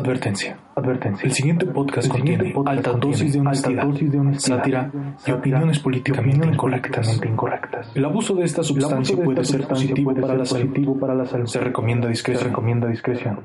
Advertencia, advertencia. El siguiente podcast contiene alta dosis de honestidad, sátira y opiniones políticamente incorrectas. El abuso de esta sustancia puede ser positivo para la salud. Se recomienda discreción.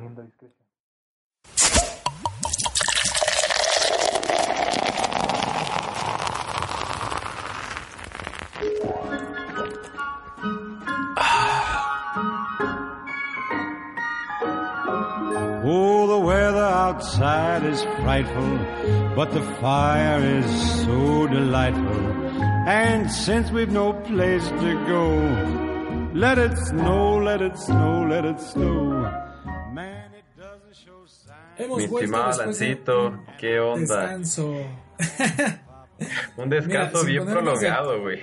Outside is frightful, but the fire is so delightful. And since we've no place to go, let it snow, let it snow, let it snow. Man, it doesn't show signs. Mi estimado Lancito, ¿qué onda? Descanso. Un descanso Mira, bien prolongado, güey.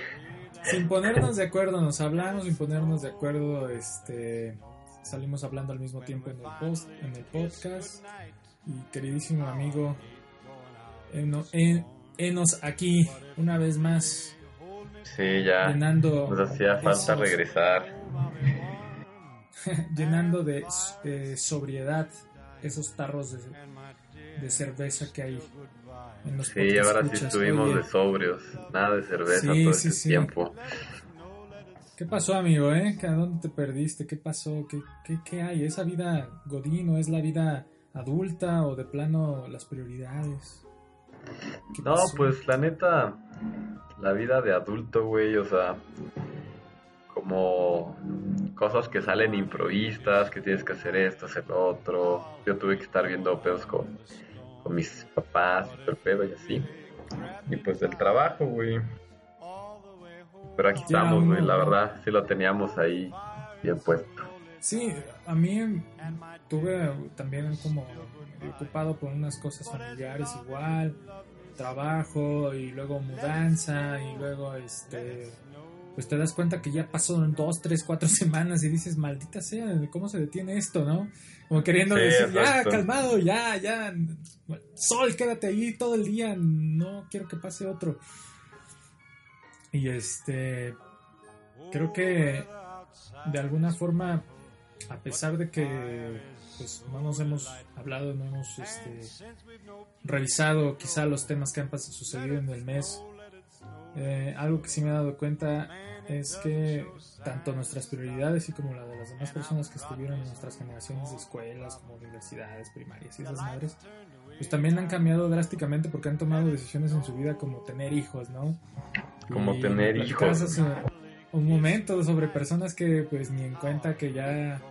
Sin ponernos de acuerdo, nos hablamos sin ponernos de acuerdo, este salimos hablando al mismo tiempo en el post, en el podcast y queridísimo amigo Enos aquí una vez más. Sí, ya llenando nos hacía falta regresar. llenando de sobriedad esos tarros de, cerveza que hay en los Sí, ahora sí estuvimos de sobrios, nada de cerveza todo ese tiempo. ¿Qué pasó, amigo? Eh? ¿A dónde te perdiste? ¿Qué pasó? ¿Qué, qué, qué hay? ¿Esa vida godino es la vida adulta o de plano las prioridades? No, pues la neta, la vida de adulto, güey, o sea, como cosas que salen improvistas, que tienes que hacer esto, hacer lo otro. Yo tuve que estar viendo pedos con, con mis papás, el pedo y así. Y pues del trabajo, güey. Pero aquí estamos, güey, la verdad, sí lo teníamos ahí bien puesto. Sí, a mí tuve también como ocupado por unas cosas familiares igual, trabajo y luego mudanza y luego este pues te das cuenta que ya pasó dos, tres, cuatro semanas y dices, maldita sea, ¿cómo se detiene esto, no? Como queriendo decir, ya, calmado, ya, ya, sol, quédate ahí todo el día, no quiero que pase otro. Y este, creo que de alguna forma a pesar de que pues, no nos hemos hablado, no hemos este, revisado quizá los temas que han sucedido en el mes, eh, algo que sí me he dado cuenta es que tanto nuestras prioridades y como la de las demás personas que estuvieron en nuestras generaciones de escuelas, como universidades, primarias y esas madres, pues también han cambiado drásticamente porque han tomado decisiones en su vida como tener hijos, ¿no? Como tener hijos. Un momento sobre personas que pues ni en cuenta que ya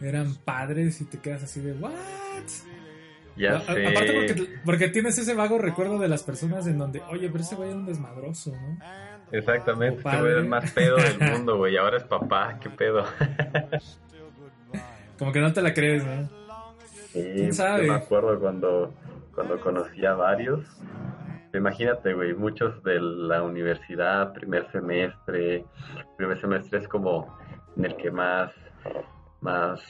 eran padres y te quedas así de, ¿what? Ya sé. Aparte porque, tienes ese vago recuerdo de las personas en donde, oye, pero ese güey era un desmadroso, ¿no? Exactamente, ese güey el más pedo del mundo, güey, ahora es papá, qué pedo. Como que no te la crees, ¿no? Sí, ¿Quién sabe? me acuerdo cuando, cuando conocí a varios. Imagínate, güey, muchos de la universidad, primer semestre, primer semestre es como en el que más más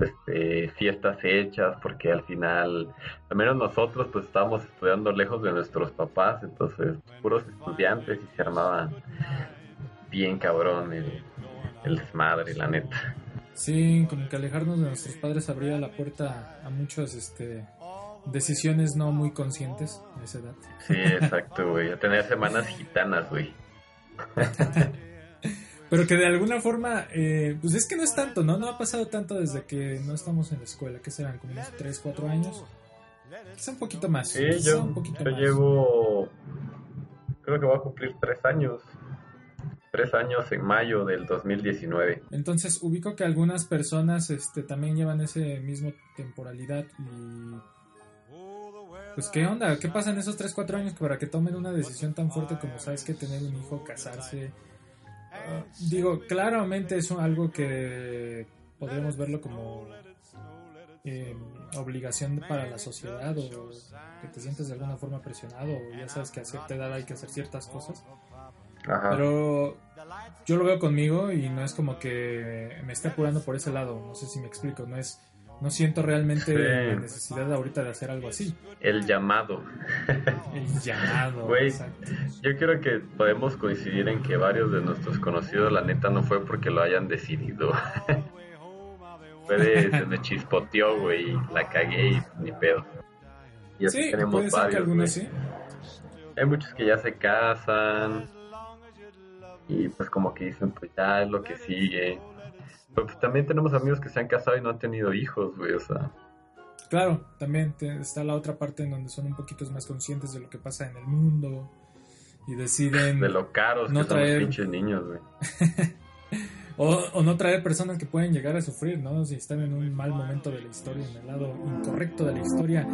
este, fiestas hechas, porque al final, al menos nosotros pues estábamos estudiando lejos de nuestros papás, entonces puros estudiantes y se armaban bien cabrón el, el desmadre, la neta. Sí, como que alejarnos de nuestros padres abría la puerta a muchas este, decisiones no muy conscientes a esa edad. Sí, exacto, güey. A tener semanas gitanas, güey. Pero que de alguna forma, eh, pues es que no es tanto, ¿no? No ha pasado tanto desde que no estamos en la escuela, que serán como unos 3, 4 años. Quizá un poquito más. Sí, yo, un poquito yo llevo, creo que voy a cumplir 3 años. 3 años en mayo del 2019. Entonces ubico que algunas personas este, también llevan ese mismo temporalidad y... Pues qué onda, qué pasa en esos 3, 4 años para que tomen una decisión tan fuerte como sabes que tener un hijo, casarse, digo, claramente es algo que podríamos verlo como eh, obligación para la sociedad o que te sientes de alguna forma presionado o ya sabes que a cierta edad hay que hacer ciertas cosas. Pero yo lo veo conmigo y no es como que me esté apurando por ese lado, no sé si me explico, no es no siento realmente la necesidad ahorita de hacer algo así. El llamado. El llamado. Güey, yo creo que podemos coincidir en que varios de nuestros conocidos, la neta, no fue porque lo hayan decidido. puede, se me chispoteó, güey, la cagué y ni pedo. Y así sí, tenemos puede varios, algunos sí. Hay muchos que ya se casan y pues como que dicen, pues ya es lo que sigue. Pero pues también tenemos amigos que se han casado y no han tenido hijos, güey, o sea. Claro, también está la otra parte en donde son un poquito más conscientes de lo que pasa en el mundo y deciden... De lo caros no que traer... son los pinches niños, güey. o, o, no traer personas que pueden llegar a sufrir, ¿no? Si están en un mal momento de la historia, en el lado incorrecto de la historia.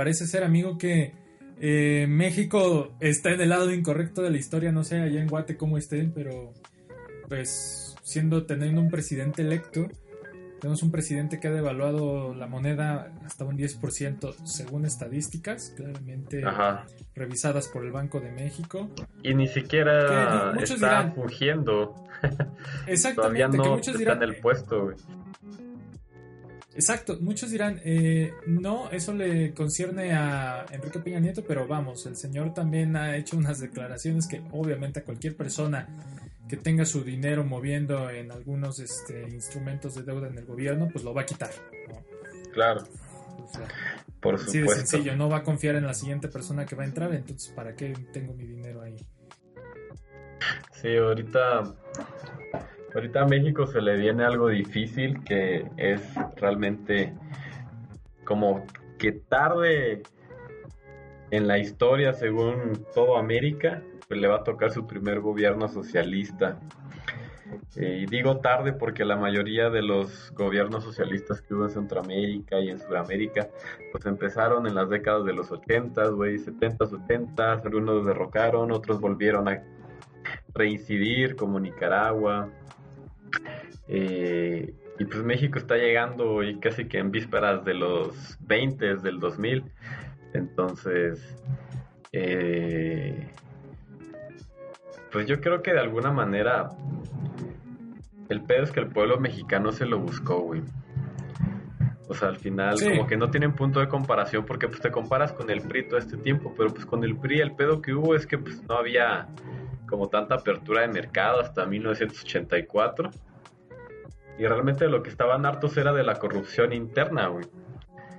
Parece ser, amigo, que eh, México está en el lado incorrecto de la historia. No sé allá en Guate cómo estén, pero pues siendo teniendo un presidente electo, tenemos un presidente que ha devaluado la moneda hasta un 10% según estadísticas, claramente revisadas por el Banco de México. Y ni siquiera está fugiendo. Exactamente. Todavía no está en el puesto. Exacto, muchos dirán, eh, no, eso le concierne a Enrique Peña Nieto, pero vamos, el señor también ha hecho unas declaraciones que obviamente a cualquier persona que tenga su dinero moviendo en algunos este, instrumentos de deuda en el gobierno, pues lo va a quitar. Claro. Por supuesto. Sí, de sencillo, no va a confiar en la siguiente persona que va a entrar, entonces ¿para qué tengo mi dinero ahí? Sí, ahorita ahorita a México se le viene algo difícil que es realmente como que tarde en la historia según todo América le va a tocar su primer gobierno socialista. Y digo tarde porque la mayoría de los gobiernos socialistas que hubo en Centroamérica y en Sudamérica, pues empezaron en las décadas de los 80, güey, 70, 80, algunos derrocaron, otros volvieron a reincidir como Nicaragua. Eh, y pues México está llegando y casi que en vísperas de los 20 del 2000. Entonces, eh, pues yo creo que de alguna manera el pedo es que el pueblo mexicano se lo buscó, güey. O sea, al final como que no tienen punto de comparación porque pues te comparas con el PRI todo este tiempo, pero pues con el PRI el pedo que hubo es que pues no había como tanta apertura de mercado hasta 1984. Y realmente lo que estaban hartos era de la corrupción interna, güey.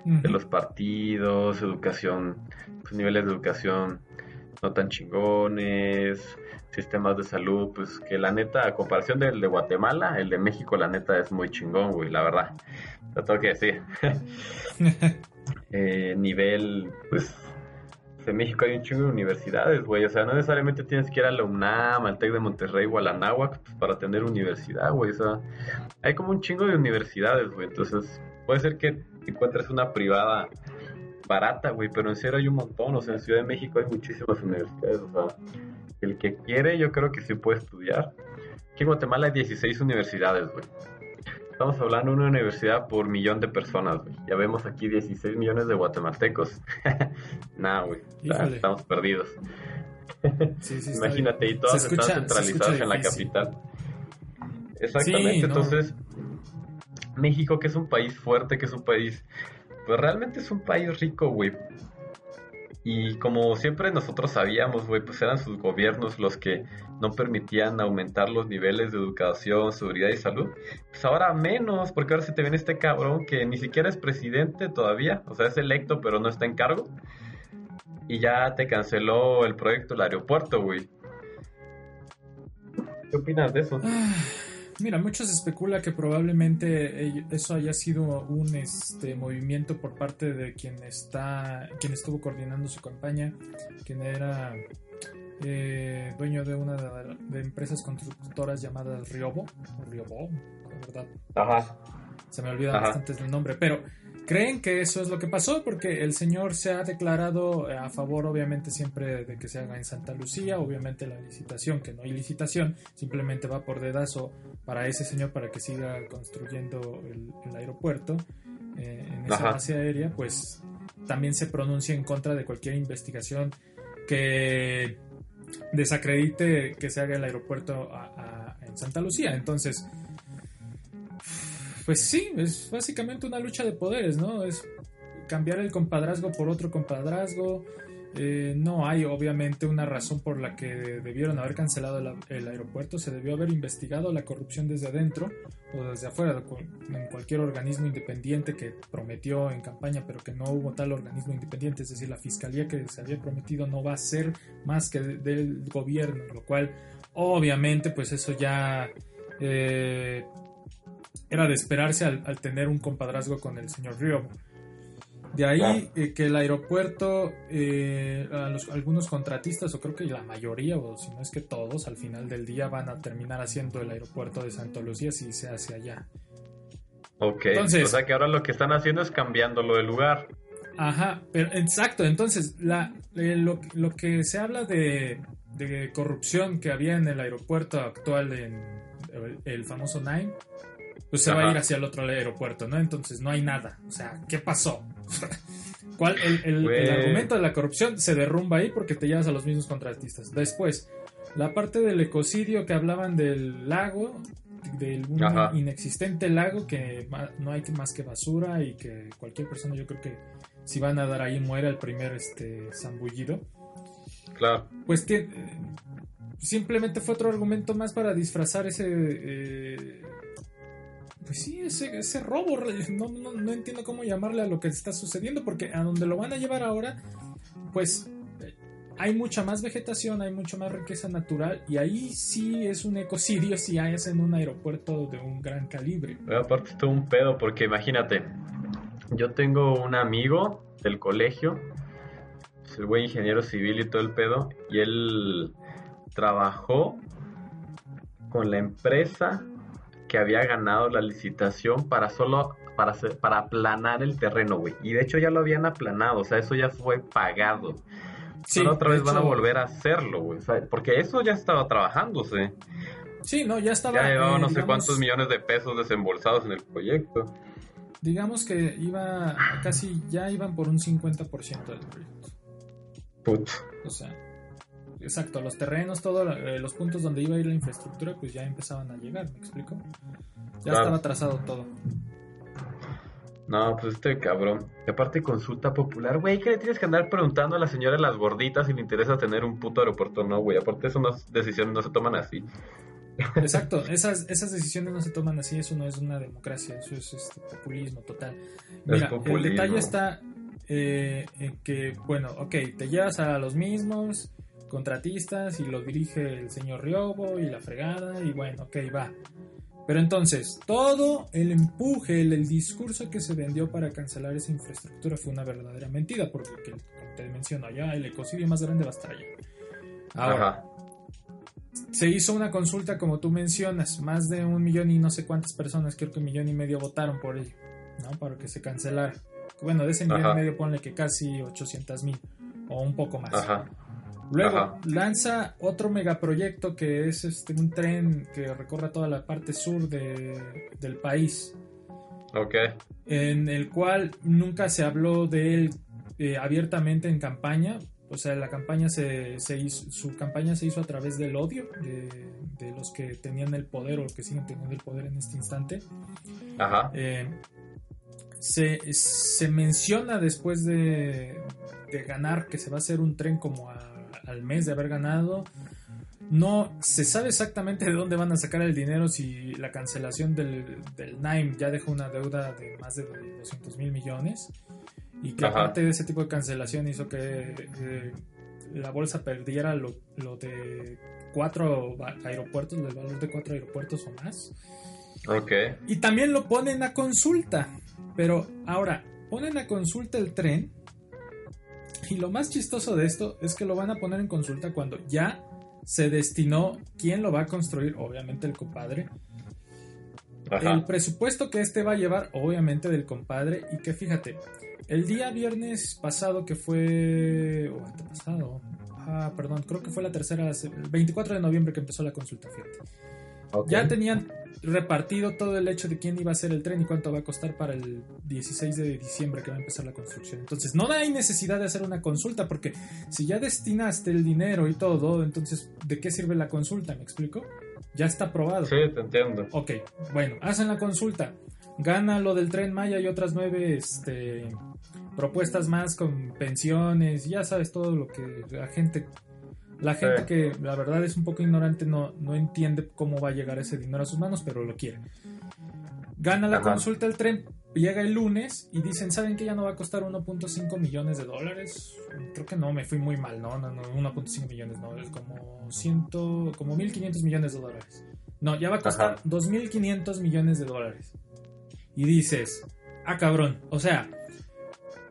De los partidos, educación, pues, niveles de educación no tan chingones, sistemas de salud, pues que la neta, a comparación del de Guatemala, el de México, la neta es muy chingón, güey, la verdad. Lo tengo que decir. eh, nivel, pues, en México hay un chingo de universidades, güey. O sea, no necesariamente tienes que ir a la UNAM, al TEC de Monterrey o a la NAWAC pues, para tener universidad, güey. O sea, hay como un chingo de universidades, güey. Entonces, puede ser que encuentres una privada barata, güey, pero en serio hay un montón. O sea, en Ciudad de México hay muchísimas universidades. O sea, el que quiere, yo creo que sí puede estudiar. Aquí en Guatemala hay 16 universidades, güey. Estamos hablando de una universidad por millón de personas, güey. Ya vemos aquí 16 millones de guatemaltecos. nah, güey. Estamos perdidos. Imagínate, y todas están centralizadas en la capital. Exactamente, entonces México que es un país fuerte, que es un país pues realmente es un país rico, güey. Y como siempre nosotros sabíamos, güey, pues eran sus gobiernos los que no permitían aumentar los niveles de educación, seguridad y salud. Pues ahora menos, porque ahora se te viene este cabrón que ni siquiera es presidente todavía, o sea, es electo pero no está en cargo. Y ya te canceló el proyecto del aeropuerto, güey. ¿Qué opinas de eso? Mira, muchos especula que probablemente eso haya sido un este movimiento por parte de quien está, quien estuvo coordinando su campaña, quien era eh, dueño de una de, empresas constructoras llamadas Riobo, Riobo, verdad. Ajá. Se me olvida bastante el nombre, pero creen que eso es lo que pasó porque el señor se ha declarado a favor obviamente siempre de que se haga en Santa Lucía, obviamente la licitación, que no hay licitación, simplemente va por dedazo para ese señor para que siga construyendo el, aeropuerto eh, en esa base aérea, pues también se pronuncia en contra de cualquier investigación que desacredite que se haga el aeropuerto en Santa Lucía. Entonces, pues sí, es básicamente una lucha de poderes, ¿no? Es cambiar el compadrazgo por otro compadrazgo. Eh, no hay obviamente una razón por la que debieron haber cancelado el, aeropuerto. Se debió haber investigado la corrupción desde adentro o desde afuera, en cualquier organismo independiente que prometió en campaña, pero que no hubo tal organismo independiente. Es decir, la fiscalía que se había prometido no va a ser más que del gobierno, lo cual obviamente pues eso ya eh, era de esperarse al, tener un compadrazgo con el señor Río. De ahí eh, que el aeropuerto, eh, algunos contratistas, o creo que la mayoría, o si no es que todos, al final del día van a terminar haciendo el aeropuerto de Santa Lucía si se hace allá. Ok, o sea que ahora lo que están haciendo es cambiándolo de lugar. Ajá, pero exacto, entonces la, eh, lo, lo, que se habla de, de, corrupción que había en el aeropuerto actual, en el, famoso Nine, pues se va a ir hacia el otro aeropuerto, ¿no? Entonces no hay nada, o sea, ¿qué pasó? ¿Cuál, el, el, argumento de la corrupción se derrumba ahí porque te llevas a los mismos contratistas. Después, la parte del ecocidio que hablaban del lago, del inexistente lago que no hay más que basura y que cualquier persona yo creo que si van a dar ahí muere el primer este zambullido. Claro. Pues que simplemente fue otro argumento más para disfrazar ese eh, pues sí, ese, robo, no, no, no, entiendo cómo llamarle a lo que está sucediendo, porque a donde lo van a llevar ahora, pues hay mucha más vegetación, hay mucha más riqueza natural y ahí sí es un ecocidio si hay en un aeropuerto de un gran calibre. aparte es todo un pedo porque imagínate, yo tengo un amigo del colegio, es el buen ingeniero civil y todo el pedo, y él trabajó con la empresa que había ganado la licitación para solo para, para aplanar el terreno, güey. Y de hecho ya lo habían aplanado, o sea, eso ya fue pagado. Sí, otra vez van a volver a hacerlo, güey. porque eso ya estaba trabajándose. Sí, no, ya estaba. Ya llevaba no sé cuántos millones de pesos desembolsados en el proyecto. Digamos que iba casi ya iban por un 50% del proyecto. Put. O sea, exacto, los terrenos, todos eh, los puntos donde iba a ir la infraestructura, pues ya empezaban a llegar, ¿me explico? Ya estaba trazado todo. No, pues este cabrón. Y aparte consulta popular, güey, ¿qué le tienes que andar preguntando a la señora de las gorditas si le interesa tener un puto aeropuerto? No, güey, aparte esas decisiones no se toman así. Exacto, esas, esas decisiones no se toman así, eso no es una democracia, eso es este, populismo total. Mira, el detalle está eh, en que, bueno, ok, te llevas a los mismos contratistas y lo dirige el señor Riobo y la fregada y bueno, ok, va. Pero entonces, todo el empuje, el, discurso que se vendió para cancelar esa infraestructura fue una verdadera mentira, porque, como te menciono, allá el ecocidio más grande va a estar allá. Ahora, se hizo una consulta, como tú mencionas, más de un millón y no sé cuántas personas, creo que un millón y medio votaron por ello, ¿no? Para que se cancelara. Bueno, de ese millón y medio ponle que casi 800 mil o un poco más. Ajá. Luego lanza otro megaproyecto que es este, un tren que recorre toda la parte sur del país. Ok. En el cual nunca se habló de él eh, abiertamente en campaña. O sea, la campaña se, hizo, su campaña se hizo a través del odio de, los que tenían el poder o los que siguen teniendo el poder en este instante. Ajá. Eh, se, se, menciona después de, de, ganar que se va a hacer un tren como a al mes de haber ganado. No se sabe exactamente de dónde van a sacar el dinero si la cancelación del, del NIME ya dejó una deuda de más de 200 mil millones y que aparte de ese tipo de cancelación hizo que la bolsa perdiera lo, lo, de cuatro aeropuertos, el valor de cuatro aeropuertos o más. Ok. Y también lo ponen a consulta. Pero ahora, ponen a consulta el tren y lo más chistoso de esto es que lo van a poner en consulta cuando ya se destinó quién lo va a construir, obviamente el compadre. El presupuesto que este va a llevar, obviamente del compadre, y que fíjate, el día viernes pasado que fue... o antepasado, ah, perdón, creo que fue la tercera, el 24 de noviembre que empezó la consulta, fíjate. Ya tenían repartido todo el hecho de quién iba a ser el tren y cuánto va a costar para el 16 de diciembre que va a empezar la construcción. Entonces, no hay necesidad de hacer una consulta porque si ya destinaste el dinero y todo, entonces, ¿de qué sirve la consulta? ¿Me explico? Ya está aprobado. Sí, te entiendo. Ok, bueno, hacen la consulta. Gana lo del tren Maya y otras nueve este, propuestas más con pensiones, ya sabes todo lo que la gente la gente que la verdad es un poco ignorante no, no entiende cómo va a llegar ese dinero a sus manos, pero lo quiere. Gana la consulta el tren, llega el lunes y dicen, ¿saben que ya no va a costar 1.5 millones de dólares? Creo que no, me fui muy mal, no, no, no, 1.5 millones, no, es como 100, como 1.500 millones de dólares. No, ya va a costar 2.500 millones de dólares. Y dices, ah cabrón, o sea,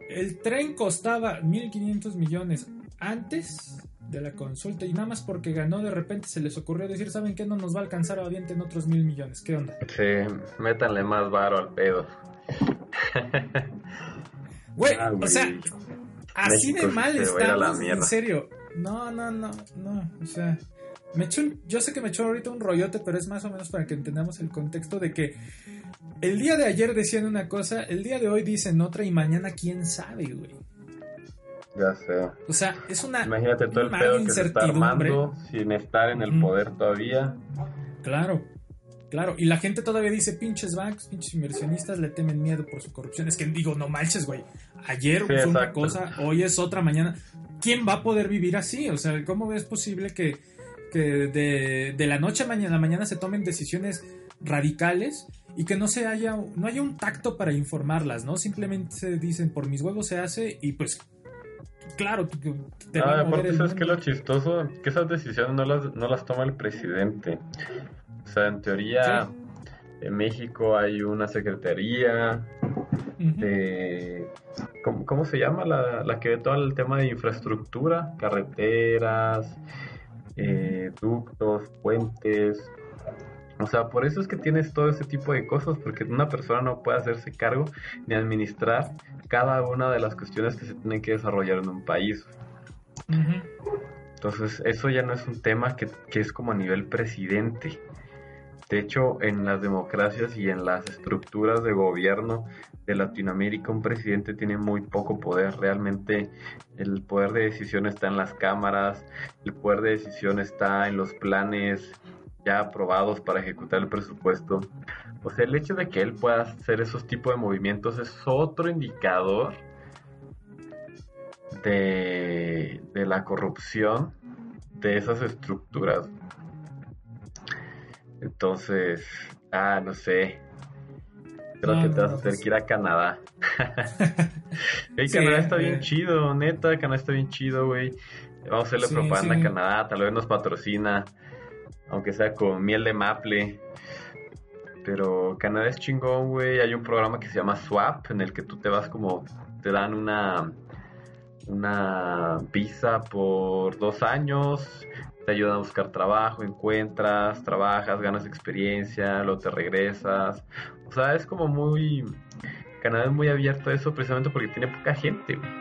el tren costaba 1.500 millones antes de la consulta y nada más porque ganó de repente se les ocurrió decir, ¿saben qué? No nos va a alcanzar a en otros mil millones. ¿Qué onda? Sí, métanle más varo al pedo. Güey, ah, o sea, así de mal estamos, en serio. No, no, no, no, o sea, me echó, yo sé que me echó ahorita un rollote, pero es más o menos para que entendamos el contexto de que el día de ayer decían una cosa, el día de hoy dicen otra y mañana quién sabe, güey. Ya sé. O sea, es una. Imagínate todo el pedo que se está armando sin estar en el poder todavía. Claro, claro. Y la gente todavía dice: pinches banks, pinches inversionistas le temen miedo por su corrupción. Es que digo, no manches, güey. Ayer fue una cosa, hoy es otra, mañana. ¿Quién va a poder vivir así? O sea, ¿cómo es posible que, de, de la noche a mañana, mañana se tomen decisiones radicales y que no se haya no haya un tacto para informarlas, ¿no? Simplemente se dicen por mis huevos se hace y pues claro, te ah, aparte sabes que lo chistoso, que esas decisiones no las, no las toma el presidente. O sea, en teoría en México hay una secretaría de ¿cómo, se llama? La, la, que ve todo el tema de infraestructura, carreteras, eh, ductos, puentes, o sea, por eso es que tienes todo ese tipo de cosas, porque una persona no puede hacerse cargo ni administrar cada una de las cuestiones que se tienen que desarrollar en un país. Entonces, eso ya no es un tema que, que es como a nivel presidente. De hecho, en las democracias y en las estructuras de gobierno de Latinoamérica, un presidente tiene muy poco poder. Realmente el poder de decisión está en las cámaras, el poder de decisión está en los planes ya aprobados para ejecutar el presupuesto. O sea, el hecho de que él pueda hacer esos tipos de movimientos es otro indicador de, de la corrupción de esas estructuras. Entonces, ah, no sé. Creo que te vas a tener que ir a Canadá. el Canadá está bien eh. chido, neta, Canadá está bien chido, güey. Vamos a hacerle propaganda a Canadá, tal vez nos patrocina aunque sea con miel de maple. Pero Canadá es chingón, güey. Hay un programa que se llama Swap, en el que tú te vas como, te dan una, una visa por dos años, te ayudan a buscar trabajo, encuentras, trabajas, ganas experiencia, luego te regresas. O sea, es como muy... Canadá es muy abierto a eso precisamente porque tiene poca gente, güey.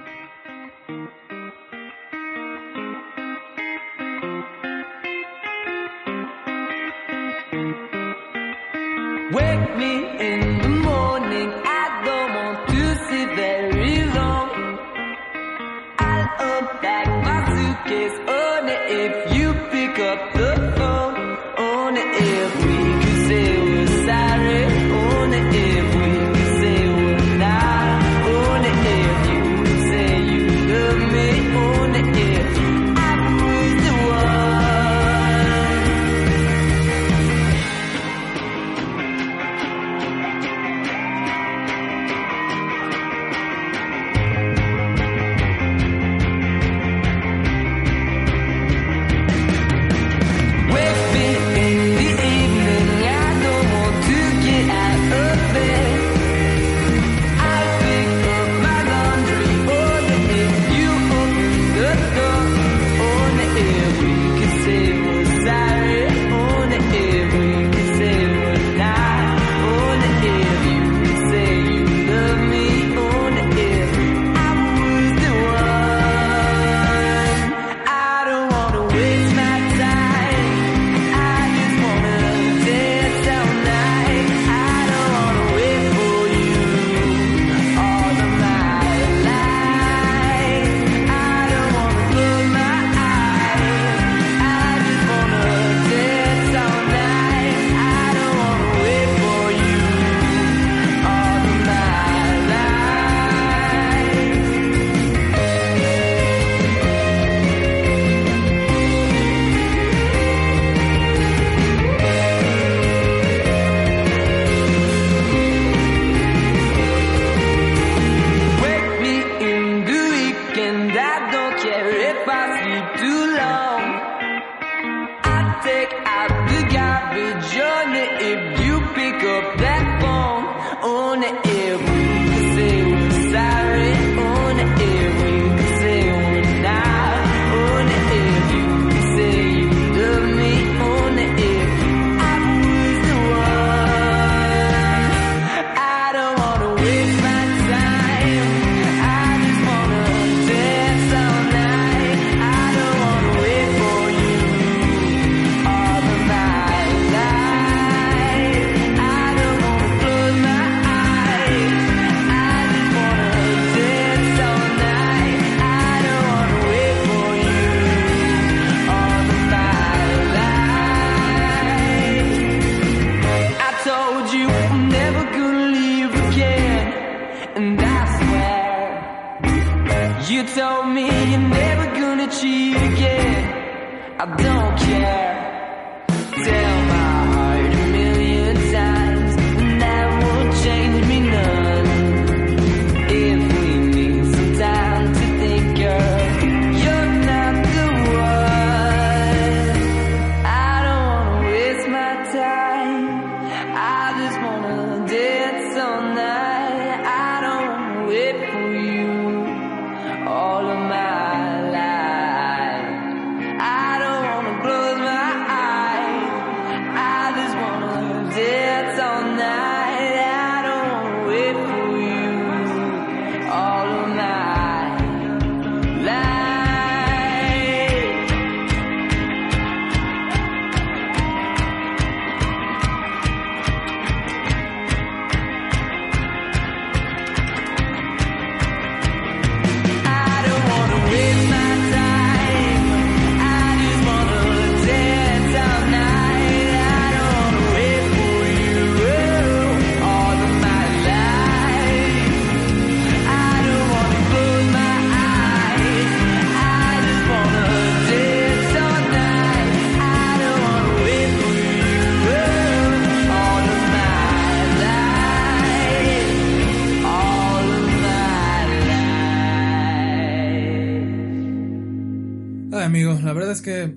Amigo, la verdad es que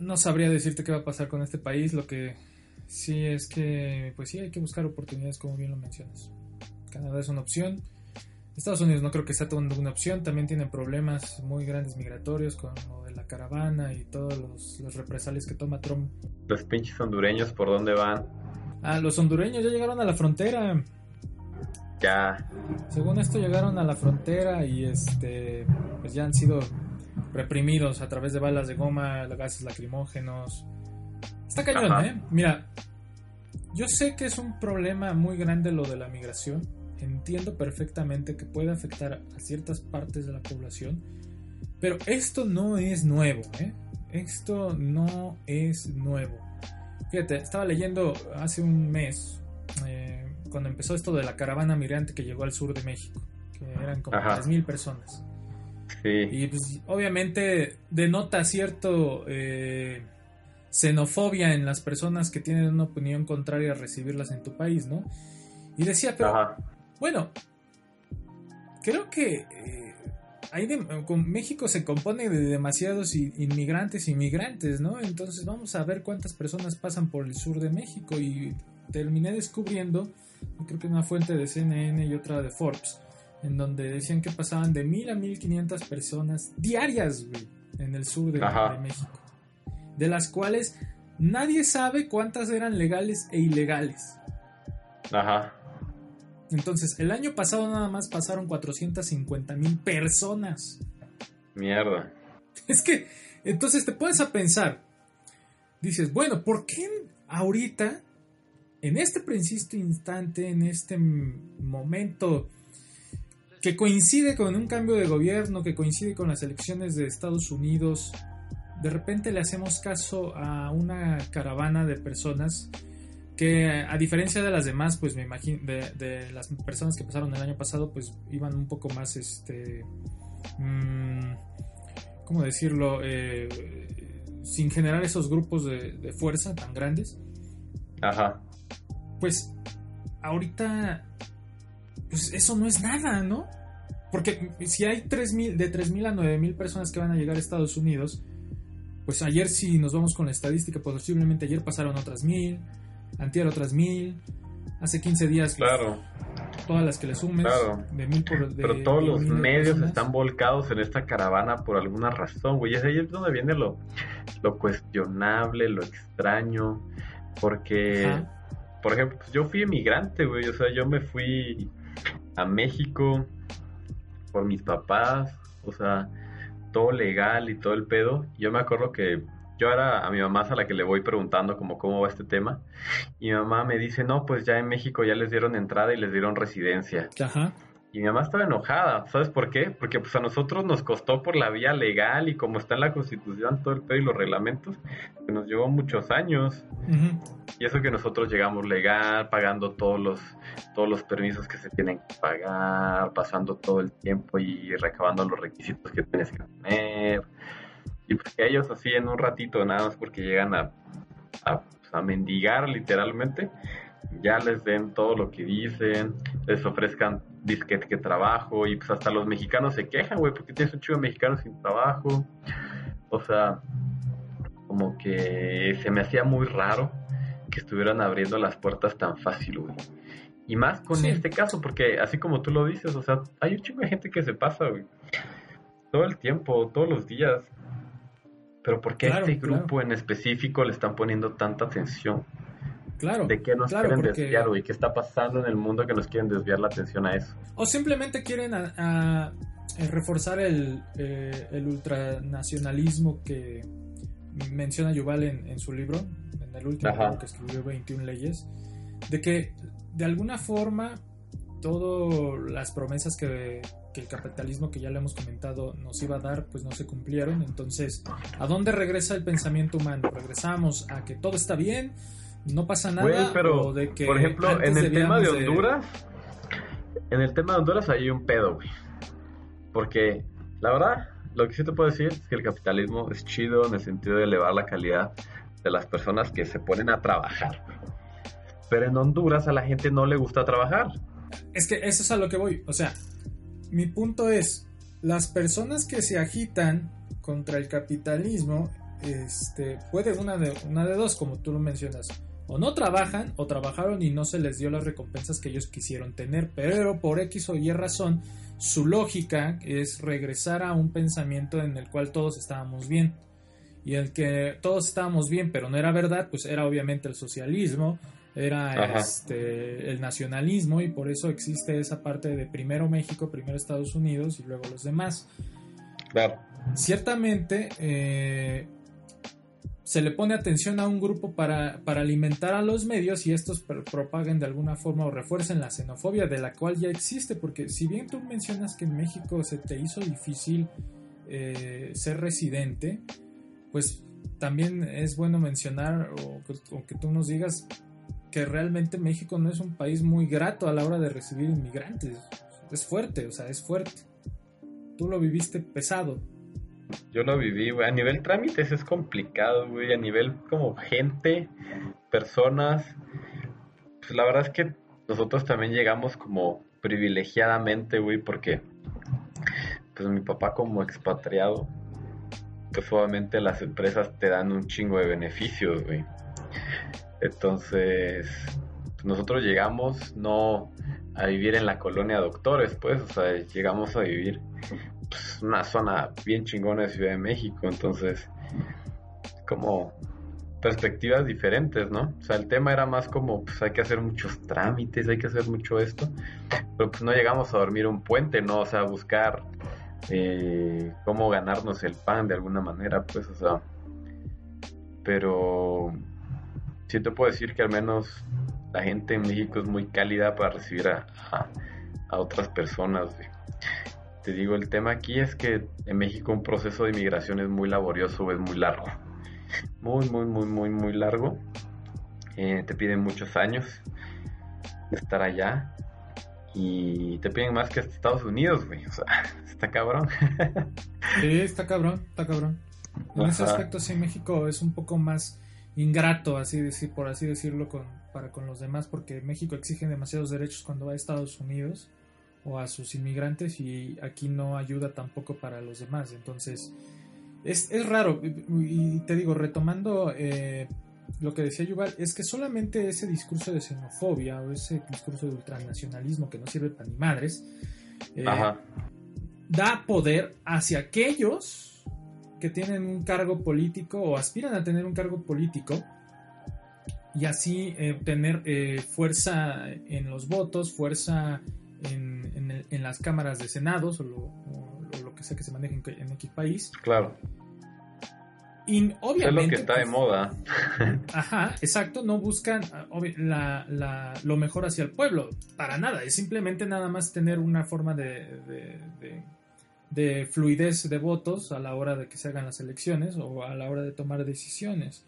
no sabría decirte qué va a pasar con este país. Lo que sí es que, pues sí, hay que buscar oportunidades, como bien lo mencionas. Canadá es una opción. Estados Unidos no creo que sea una opción. También tienen problemas muy grandes migratorios con lo de la caravana y todos los, los represalias que toma Trump. Los pinches hondureños, ¿por dónde van? Ah, los hondureños ya llegaron a la frontera. Ya. Según esto llegaron a la frontera y este pues ya han sido reprimidos a través de balas de goma, gases lacrimógenos. Está cañón, Ajá. ¿eh? Mira, yo sé que es un problema muy grande lo de la migración. Entiendo perfectamente que puede afectar a ciertas partes de la población. Pero esto no es nuevo, ¿eh? Esto no es nuevo. Fíjate, estaba leyendo hace un mes, eh, cuando empezó esto de la caravana migrante que llegó al sur de México, que eran como Ajá. 3.000 personas. Sí. Y pues obviamente denota cierto eh, xenofobia en las personas que tienen una opinión contraria a recibirlas en tu país, ¿no? Y decía, pero Ajá. bueno, creo que eh, hay de- con México se compone de demasiados inmigrantes y migrantes, ¿no? Entonces vamos a ver cuántas personas pasan por el sur de México y terminé descubriendo, creo que una fuente de CNN y otra de Forbes, en donde decían que pasaban de 1000 a 1500 personas diarias, güey, en el sur de, México. De las cuales nadie sabe cuántas eran legales e ilegales. Ajá. Entonces, el año pasado nada más pasaron 450 mil personas. Mierda. Es que, entonces te pones a pensar, dices, bueno, ¿por qué ahorita, en este preciso instante, en este momento que coincide con un cambio de gobierno, que coincide con las elecciones de Estados Unidos, de repente le hacemos caso a una caravana de personas que a diferencia de las demás, pues me imagino, de, de las personas que pasaron el año pasado, pues iban un poco más, este, mm, ¿cómo decirlo? Eh, sin generar esos grupos de, de fuerza tan grandes, Ajá. pues ahorita, pues eso no es nada, ¿no? Porque si hay 3.000, de 3.000 a 9.000 personas que van a llegar a Estados Unidos, pues ayer si nos vamos con la estadística, posiblemente ayer pasaron otras 1.000, antier otras 1.000, hace 15 días Claro. todas las que le sumes, Claro. de 1.000 por... de- Pero todos de los mil medios personas. están volcados en esta caravana por alguna razón, güey. Es ahí es donde viene lo, lo cuestionable, lo extraño. Porque, Ajá. por ejemplo, pues yo fui emigrante, güey. O sea, yo me fui a México por mis papás. O sea, todo legal y todo el pedo. Yo me acuerdo que yo era a mi mamá a la que le voy preguntando como cómo va este tema. Y mi mamá me dice, no, pues ya en México ya les dieron entrada y les dieron residencia. Ajá. Y mi mamá estaba enojada, ¿sabes por qué? Porque pues a nosotros nos costó por la vía legal y como está en la constitución todo el pedo y los reglamentos, que nos llevó muchos años. Y eso que nosotros llegamos legal, pagando todos los, todos los permisos que se tienen que pagar, pasando todo el tiempo y recabando los requisitos que tienes que tener. Y pues que ellos así en un ratito, nada más porque llegan a, a, pues, a mendigar literalmente, ya les den todo lo que dicen, les ofrezcan disquete que trabajo y pues hasta los mexicanos se quejan, güey, porque tienes un chivo mexicano sin trabajo. O sea, como que se me hacía muy raro que estuvieran abriendo las puertas tan fácil, güey. Y más con este caso, porque así como tú lo dices, o sea, hay un chingo de gente que se pasa, güey. Todo el tiempo, todos los días. Pero ¿por qué a este grupo en específico le están poniendo tanta atención? Claro. ¿De qué nos quieren desviar, güey? ¿Qué está pasando en el mundo que nos quieren desviar la atención a eso? O simplemente quieren a, reforzar el, eh, el, ultranacionalismo que menciona Yuval en, su libro, en el último libro que escribió 21 leyes, de que de alguna forma todas las promesas que, que, el capitalismo que ya le hemos comentado nos iba a dar, pues no se cumplieron. Entonces, ¿a dónde regresa el pensamiento humano? Regresamos a que todo está bien, no pasa nada. pero, de que por ejemplo, en el tema de Honduras, en el tema de Honduras hay un pedo, güey. Porque, la verdad, lo que sí te puedo decir es que el capitalismo es chido en el sentido de elevar la calidad de las personas que se ponen a trabajar. Pero en Honduras a la gente no le gusta trabajar. Es que eso es a lo que voy. O sea, mi punto es, las personas que se agitan contra el capitalismo, este, puede una de, una de dos, como tú lo mencionas o no trabajan o trabajaron y no se les dio las recompensas que ellos quisieron tener, pero por X o Y razón su lógica es regresar a un pensamiento en el cual todos estábamos bien. Y el que todos estábamos bien, pero no era verdad, pues era obviamente el socialismo, era este, el nacionalismo y por eso existe esa parte de primero México, primero Estados Unidos y luego los demás. Ciertamente, eh, se le pone atención a un grupo para, alimentar a los medios y estos propaguen de alguna forma o refuercen la xenofobia de la cual ya existe, porque si bien tú mencionas que en México se te hizo difícil eh, ser residente, pues también es bueno mencionar o, o que tú nos digas que realmente México no es un país muy grato a la hora de recibir inmigrantes. Es fuerte, o sea, es fuerte. Tú lo viviste pesado. Yo lo viví, güey. A nivel trámites es complicado, güey. A nivel como gente, personas. Pues la verdad es que nosotros también llegamos como privilegiadamente, güey, porque pues mi papá como expatriado, pues obviamente las empresas te dan un chingo de beneficios, güey. Entonces, pues nosotros llegamos no a vivir en la colonia doctores, pues, o sea, llegamos a vivir una zona bien chingona de Ciudad de México, entonces como perspectivas diferentes, ¿no? O sea, el tema era más como, pues hay que hacer muchos trámites, hay que hacer mucho esto, pero pues no llegamos a dormir un puente, ¿no? O sea, buscar eh, cómo ganarnos el pan de alguna manera, pues, o sea, pero sí te puedo decir que al menos la gente en México es muy cálida para recibir a, a, otras personas, te digo, el tema aquí es que en México un proceso de inmigración es muy laborioso, es muy largo. Muy, muy, muy, muy, muy largo. Eh, te piden muchos años de estar allá. Y te piden más que Estados Unidos, güey. O sea, está cabrón. sí, está cabrón, está cabrón. En ese aspecto, sí, México es un poco más ingrato, así decir, por así decirlo, con, para con los demás, porque México exige demasiados derechos cuando va a Estados Unidos o a sus inmigrantes y aquí no ayuda tampoco para los demás. Entonces, es, es raro. Y te digo, retomando eh, lo que decía Yuval, es que solamente ese discurso de xenofobia o ese discurso de ultranacionalismo que no sirve para ni madres, eh, da poder hacia aquellos que tienen un cargo político o aspiran a tener un cargo político y así eh, tener fuerza en los votos, fuerza en, en, las cámaras de senados o lo, que sea que se maneje en, X país. Claro. Y obviamente. Es lo que está de pues, moda. Ajá, exacto, no buscan ah, la- la- lo mejor hacia el pueblo, para nada, es simplemente nada más tener una forma de, de- de- de fluidez de votos a la hora de que se hagan las elecciones o a la hora de tomar decisiones.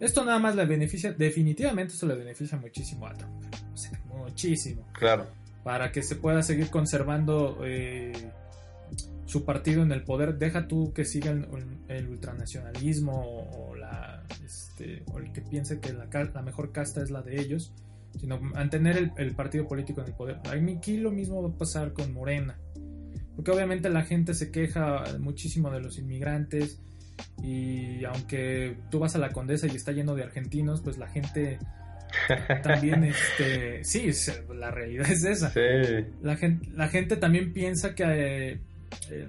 Esto nada más le beneficia, definitivamente esto le beneficia muchísimo a Trump, o sea, muchísimo Claro. Para que se pueda seguir conservando eh, su partido en el poder. Deja tú que siga el, ultranacionalismo o, la, este, el que piense que la, la mejor casta es la de ellos, sino mantener el, el partido político en el poder. Aquí lo mismo va a pasar con Morena, porque obviamente la gente se queja muchísimo de los inmigrantes. Y aunque tú vas a la Condesa y está lleno de argentinos, pues la gente también, este, sí, la realidad es esa. Sí. La gente, la gente también piensa que eh, eh,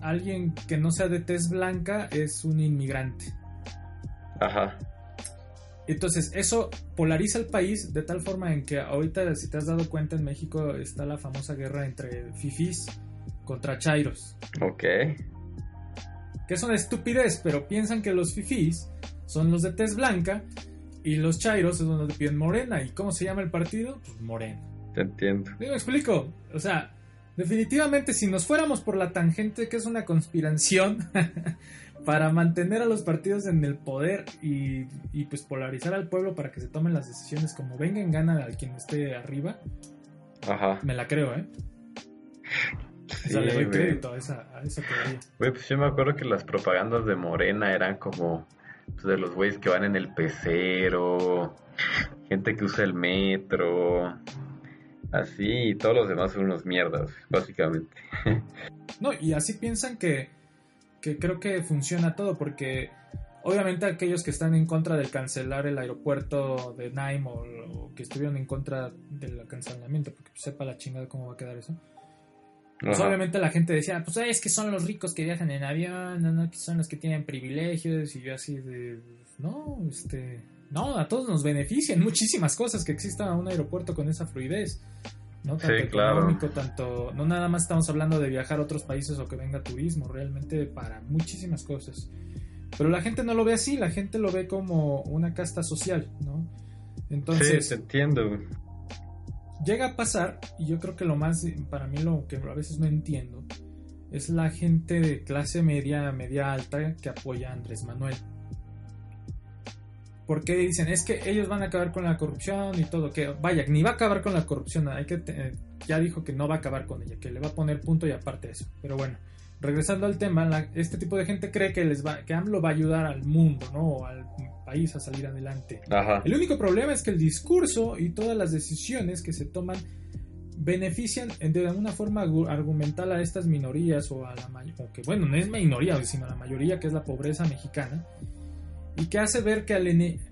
alguien que no sea de tez blanca es un inmigrante. Ajá. Entonces, eso polariza el país de tal forma en que ahorita, si te has dado cuenta, en México está la famosa guerra entre fifís contra chairos. Ok. Que es una estupidez, pero piensan que los fifís son los de tez blanca y los chairos es donde piden morena. ¿Y cómo se llama el partido? Pues morena. Te entiendo. ¿Sí me explico? O sea, definitivamente si nos fuéramos por la tangente que es una conspiración para mantener a los partidos en el poder y, y, pues polarizar al pueblo para que se tomen las decisiones como venga en gana al quien esté arriba, Ajá. me la creo, ¿eh? O Sí, sea, le doy crédito a esa, a esa teoría. Güey, pues yo me acuerdo que las propagandas de Morena eran como de los güeyes que van en el pecero, gente que usa el metro, así, y todos los demás son unos mierdas, básicamente. No, y así piensan que, que creo que funciona todo, porque obviamente aquellos que están en contra del cancelar el aeropuerto de Naim o, o que estuvieron en contra del cancelamiento, porque pues, sepa la chingada cómo va a quedar eso. Pues obviamente la gente decía, pues es que son los ricos que viajan en avión, no, no, que son los que tienen privilegios, y yo así de, no, este, no, a todos nos benefician muchísimas cosas que exista un aeropuerto con esa fluidez, ¿no? Tanto Sí, claro. económico, tanto, no nada más estamos hablando de viajar a otros países o que venga turismo, realmente para muchísimas cosas. Pero la gente no lo ve así, la gente lo ve como una casta social, ¿no? Entonces, sí, te entiendo. Llega a pasar, y yo creo que lo más, para mí lo que a veces no entiendo, es la gente de clase media, media alta que apoya a Andrés Manuel. Porque dicen, es que ellos van a acabar con la corrupción y todo, que vaya, ni va a acabar con la corrupción, hay que ya dijo que no va a acabar con ella, que le va a poner punto y aparte eso. Pero bueno, regresando al tema, la- este tipo de gente cree que les va, que AMLO va a ayudar al mundo, ¿no? O al país a salir adelante. Ajá. El único problema es que el discurso y todas las decisiones que se toman benefician de alguna forma argu- argumental a estas minorías o a la mayoría, que bueno, no es minoría, sino a la mayoría que es la pobreza mexicana y que hace ver que al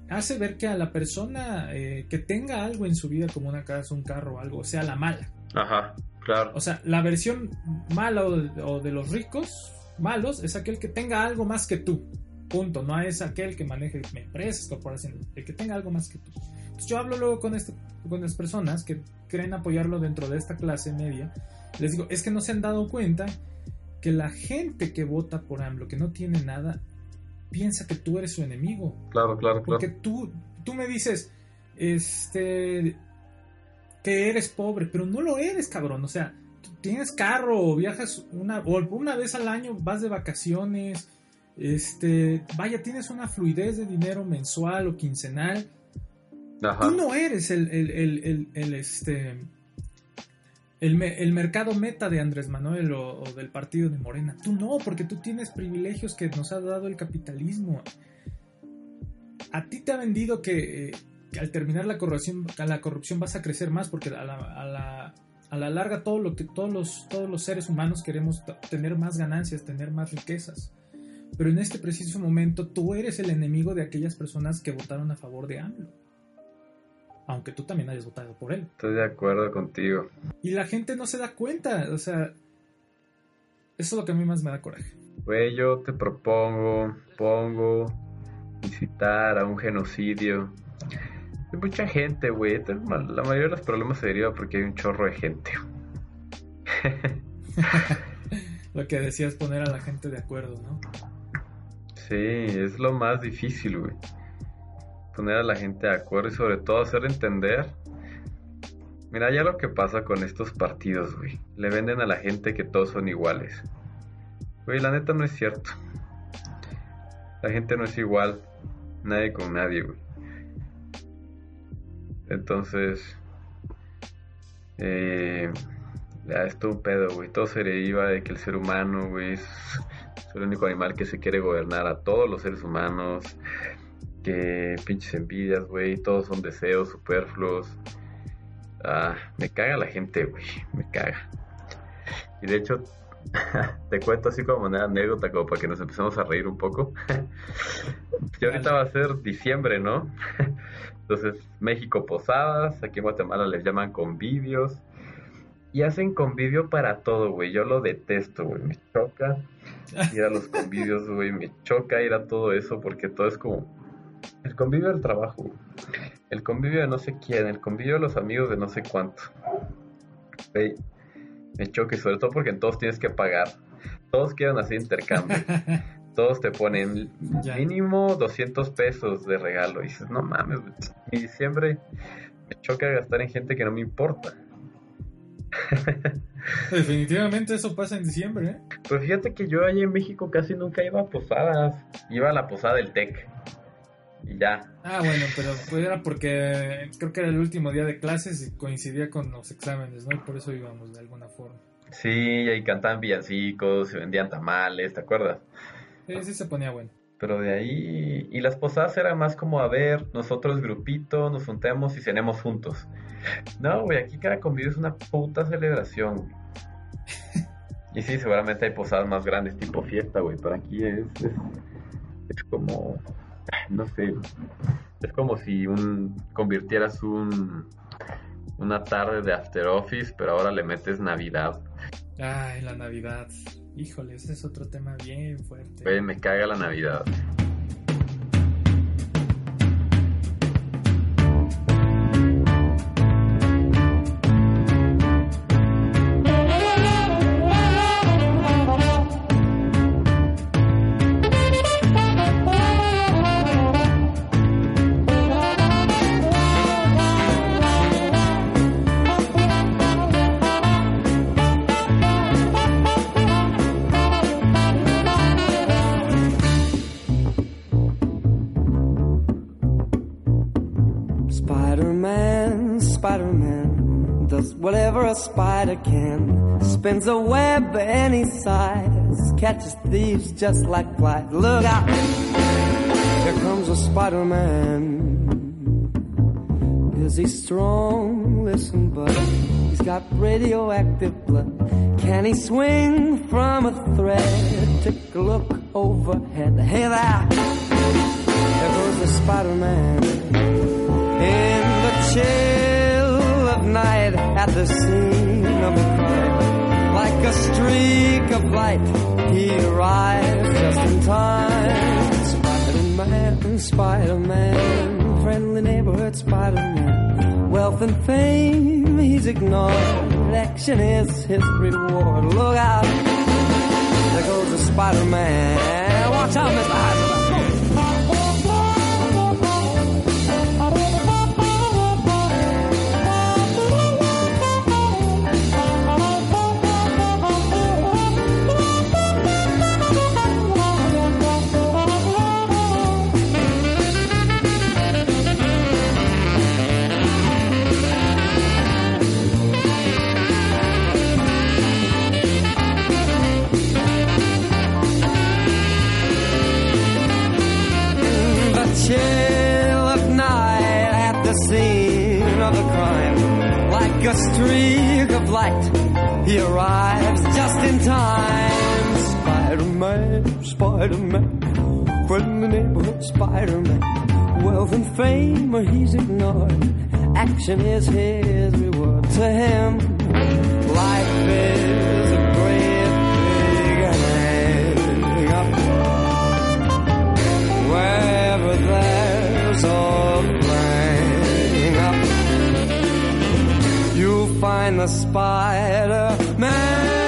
hace ver que a la persona eh, que tenga algo en su vida como una casa, un carro o algo, sea la mala. Ajá. Claro. O sea, la versión mala o de, o de los ricos malos es aquel que tenga algo más que tú. Punto. No es aquel que maneje empresas, corporaciones. El que tenga algo más que tú. Entonces yo hablo luego con, este, con las personas que creen apoyarlo dentro de esta clase media. Les digo, es que no se han dado cuenta que la gente que vota por AMLO, que no tiene nada, piensa que tú eres su enemigo. Claro, claro, claro. Porque tú, tú me dices, este, que eres pobre, pero no lo eres, cabrón. O sea, tienes carro o viajas una, o una vez al año, vas de vacaciones, este, vaya, tienes una fluidez de dinero mensual o quincenal. Ajá. Tú no eres el, el, el, el, este, el, me- el mercado meta de Andrés Manuel o, o del partido de Morena. Tú no, porque tú tienes privilegios que nos ha dado el capitalismo. A ti te ha vendido que, eh, que al terminar la corrupción, la corrupción vas a crecer más porque a la, a la, a la larga todo lo que todos los, todos los seres humanos queremos tener más ganancias, tener más riquezas. Pero en este preciso momento tú eres el enemigo de aquellas personas que votaron a favor de AMLO. Aunque tú también hayas votado por él. Estoy de acuerdo contigo. Y la gente no se da cuenta. O sea, eso es lo que a mí más me da coraje. Güey, yo te propongo, pongo, incitar a un genocidio. Hay mucha gente, güey. La mayoría de los problemas se deriva porque hay un chorro de gente. Lo que decías poner a la gente de acuerdo, ¿no? Sí, es lo más difícil, güey. Poner a la gente de acuerdo y sobre todo hacer entender. Mira ya lo que pasa con estos partidos, güey. Le venden a la gente que todos son iguales. Güey, la neta no es cierto. La gente no es igual. Nadie con nadie, güey. Entonces... Eh, ya es un pedo, güey. Todo se deriva de que el ser humano, güey, es, el único animal que se quiere gobernar a todos los seres humanos. Que pinches envidias, güey. Todos son deseos superfluos. Ah, me caga la gente, güey. Me caga. Y de hecho, te cuento así como una anécdota, como para que nos empecemos a reír un poco. y ahorita va a ser diciembre, ¿no? Entonces, México Posadas, aquí en Guatemala les llaman convivios. Y hacen convivio para todo, güey. Yo lo detesto, güey. Me choca ir a los convivios, güey. Me choca ir a todo eso porque todo es como... El convivio del trabajo, El convivio de no sé quién, el convivio de los amigos de no sé cuánto. Güey, me choca y sobre todo porque en todos tienes que pagar. Todos quieren hacer intercambio. todos te ponen mínimo 200 pesos de regalo. Y dices, no mames, en diciembre me choca gastar en gente que no me importa. Definitivamente eso pasa en diciembre, ¿eh? Pues fíjate que yo allá en México casi nunca iba a posadas. Iba a la posada del TEC. Y ya. Ah, bueno, pero pues era porque creo que era el último día de clases y coincidía con los exámenes, ¿no? Y por eso íbamos de alguna forma. Sí, y cantaban villancicos, se vendían tamales, ¿te acuerdas? Sí, sí se ponía bueno. Pero de ahí. Y las posadas era más como a ver, nosotros grupito, nos juntemos y cenemos juntos. No, güey, aquí cada convivio es una puta celebración. y sí, seguramente hay posadas más grandes, tipo fiesta, güey. Pero aquí es, es, como. No sé. Es como si un convirtieras un una tarde de after office, pero ahora le metes Navidad. Ay, la Navidad. Híjole, ese es otro tema bien fuerte. Güey, me caga la Navidad. Spider. Spins a web any size, catches thieves just like flies. Look out! Here comes a Spider-Man. Is he strong? Listen, bud. He's got radioactive blood. Can he swing from a thread? Take a look overhead. Hey there! There goes the Spider-Man. In the chill of night at the scene of a crime. Like a streak of light, he arrives just in time. Spider-Man, Spider-Man, friendly neighborhood Spider-Man. Wealth and fame he's ignored. Action is his reward. Look out, there goes the Spider-Man. Watch out, Mr. Heisenberg. Of light. He arrives just in time. Spider-Man, Spider-Man, the neighborhood Spider-Man. Wealth and fame, or he's ignored. Action is his reward to him. Life is find the Spider Man.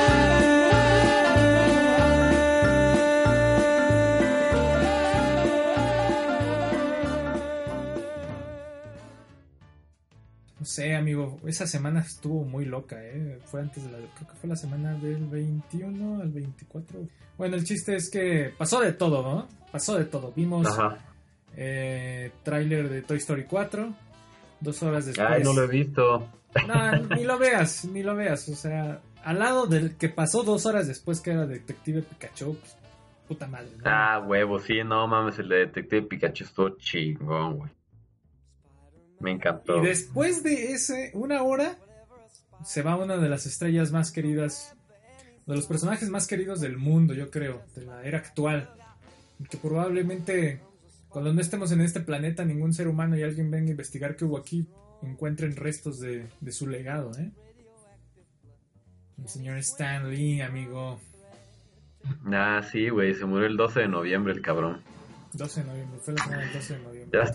sé, amigo, esa semana estuvo muy loca, ¿eh? Fue antes de la... Creo que fue la semana del 21 al 24. Bueno, el chiste es que pasó de todo, ¿no? Pasó de todo. Vimos eh, tráiler de Toy Story 4, dos horas después... Ay, no lo he visto. No, ni lo veas, ni lo veas. O sea, al lado del que pasó dos horas después, que era Detective Pikachu, pues, puta madre. Ah, huevo, sí, no mames, el de Detective Pikachu estuvo chingón, güey. Me encantó. Y después de ese, una hora, se va una de las estrellas más queridas, de los personajes más queridos del mundo, yo creo, de la era actual. Que probablemente, cuando no estemos en este planeta, ningún ser humano y alguien venga a investigar qué hubo aquí, encuentren restos de, de su legado, ¿eh? El señor Stan Lee, amigo. Ah, sí, güey, se murió el 12 de noviembre el cabrón. 12 de noviembre, fue la semana del 12 de noviembre. Ya,